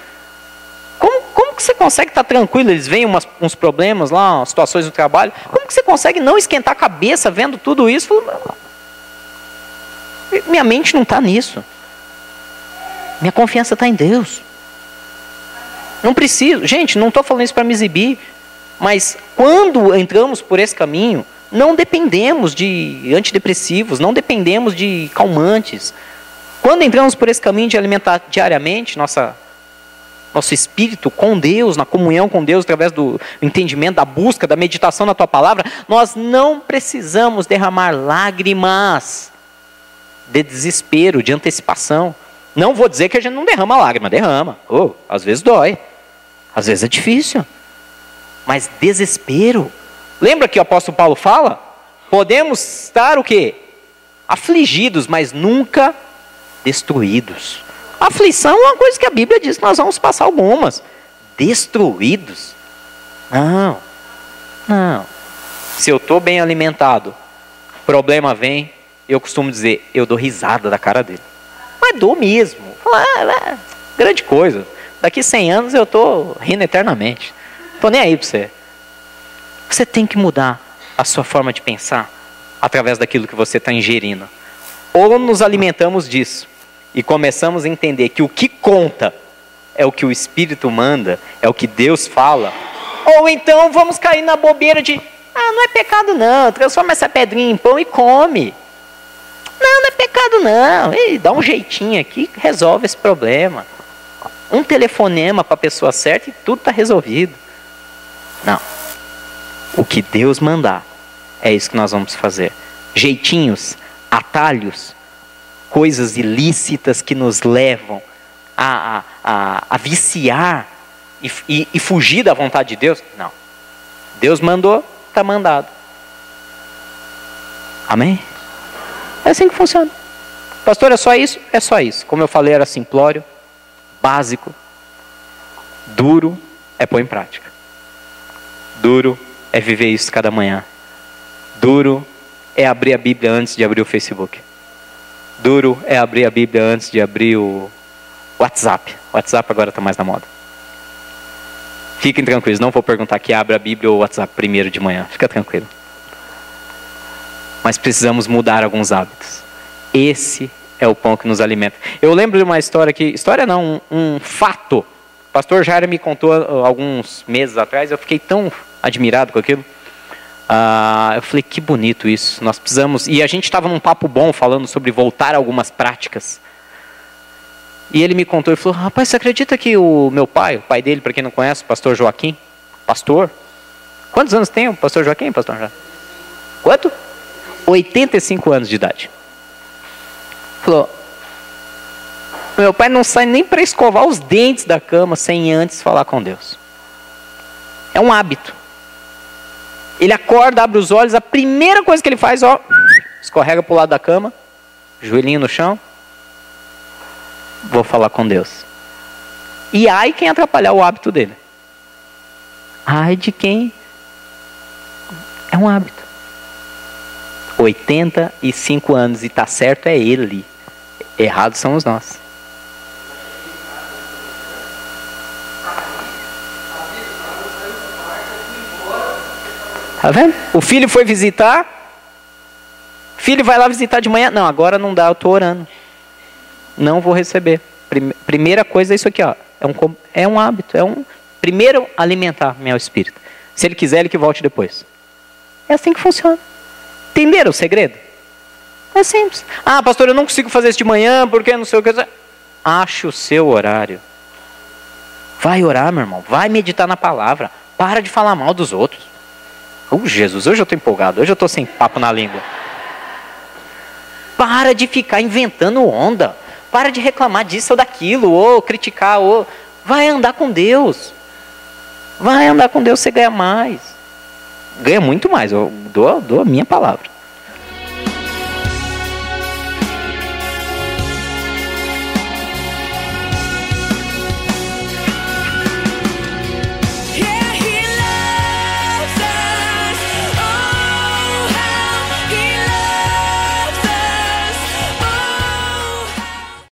Como, como que você consegue estar tranquilo? Eles veem umas, uns problemas lá, umas situações no trabalho. Como que você consegue não esquentar a cabeça vendo tudo isso? Falo, minha mente não está nisso. Minha confiança está em Deus. Não preciso. Gente, não estou falando isso para me exibir. Mas quando entramos por esse caminho, não dependemos de antidepressivos, não dependemos de calmantes, quando entramos por esse caminho de alimentar diariamente nossa, nosso espírito com Deus, na comunhão com Deus, através do entendimento, da busca, da meditação na tua palavra, nós não precisamos derramar lágrimas de desespero, de antecipação. Não vou dizer que a gente não derrama lágrima, derrama. Oh, às vezes dói, às vezes é difícil. Mas desespero. Lembra que o apóstolo Paulo fala? Podemos estar o quê? Afligidos, mas nunca destruídos. Aflição é uma coisa que a Bíblia diz que nós vamos passar algumas. Destruídos? Não. Não. Se eu estou bem alimentado, problema vem, eu costumo dizer, eu dou risada da cara dele. Mas dou mesmo. Ah, grande coisa. Daqui 100 anos eu estou rindo eternamente. Estou nem aí para você. Você tem que mudar a sua forma de pensar através daquilo que você está ingerindo. Ou nos alimentamos disso e começamos a entender que o que conta é o que o Espírito manda, é o que Deus fala. Ou então vamos cair na bobeira de, ah, não é pecado não, transforma essa pedrinha em pão e come. Não, não é pecado não. E dá um jeitinho aqui, resolve esse problema. Um telefonema para a pessoa certa e tudo está resolvido. Não. O que Deus mandar, é isso que nós vamos fazer. Jeitinhos, atalhos, coisas ilícitas que nos levam a, a, a, a viciar e, e, e fugir da vontade de Deus? Não. Deus mandou, está mandado. Amém? É assim que funciona. Pastor, é só isso? É só isso. Como eu falei, era simplório, básico, duro, é pôr em prática. Duro é viver isso cada manhã. Duro é abrir a Bíblia antes de abrir o Facebook. Duro é abrir a Bíblia antes de abrir o WhatsApp. O WhatsApp agora está mais na moda. Fiquem tranquilos, não vou perguntar que abra a Bíblia ou o WhatsApp primeiro de manhã. Fica tranquilo. Mas precisamos mudar alguns hábitos. Esse é o pão que nos alimenta. Eu lembro de uma história que. História não, um, um fato. O pastor Jair me contou uh, alguns meses atrás, eu fiquei tão admirado com aquilo. Uh, eu falei, que bonito isso. Nós precisamos. E a gente estava num papo bom falando sobre voltar algumas práticas. E ele me contou e falou: Rapaz, você acredita que o meu pai, o pai dele, para quem não conhece, o pastor Joaquim, pastor? Quantos anos tem o pastor Joaquim, pastor Joaquim? Quanto? 85 anos de idade. Falou: Meu pai não sai nem para escovar os dentes da cama sem antes falar com Deus. É um hábito. Ele acorda, abre os olhos, a primeira coisa que ele faz, ó, escorrega para o lado da cama, joelhinho no chão. Vou falar com Deus. E ai quem atrapalhar o hábito dele. Ai de quem é um hábito. 85 anos e tá certo é ele. Errados somos nós. Tá vendo? O filho foi visitar. Filho vai lá visitar de manhã. Não, agora não dá, eu estou orando. Não vou receber. Primeira coisa é isso aqui, ó. É um, é um hábito. É um. Primeiro alimentar meu espírito. Se ele quiser, ele que volte depois. É assim que funciona. Entenderam o segredo? É simples. Ah, pastor, eu não consigo fazer isso de manhã porque não sei o que. Ache o seu horário. Vai orar, meu irmão. Vai meditar na palavra. Para de falar mal dos outros. Oh, Jesus, hoje eu estou empolgado, hoje eu estou sem papo na língua. Para de ficar inventando onda. Para de reclamar disso ou daquilo, ou criticar, ou. Vai andar com Deus. Vai andar com Deus, você ganha mais. Ganha muito mais, eu dou, dou a minha palavra.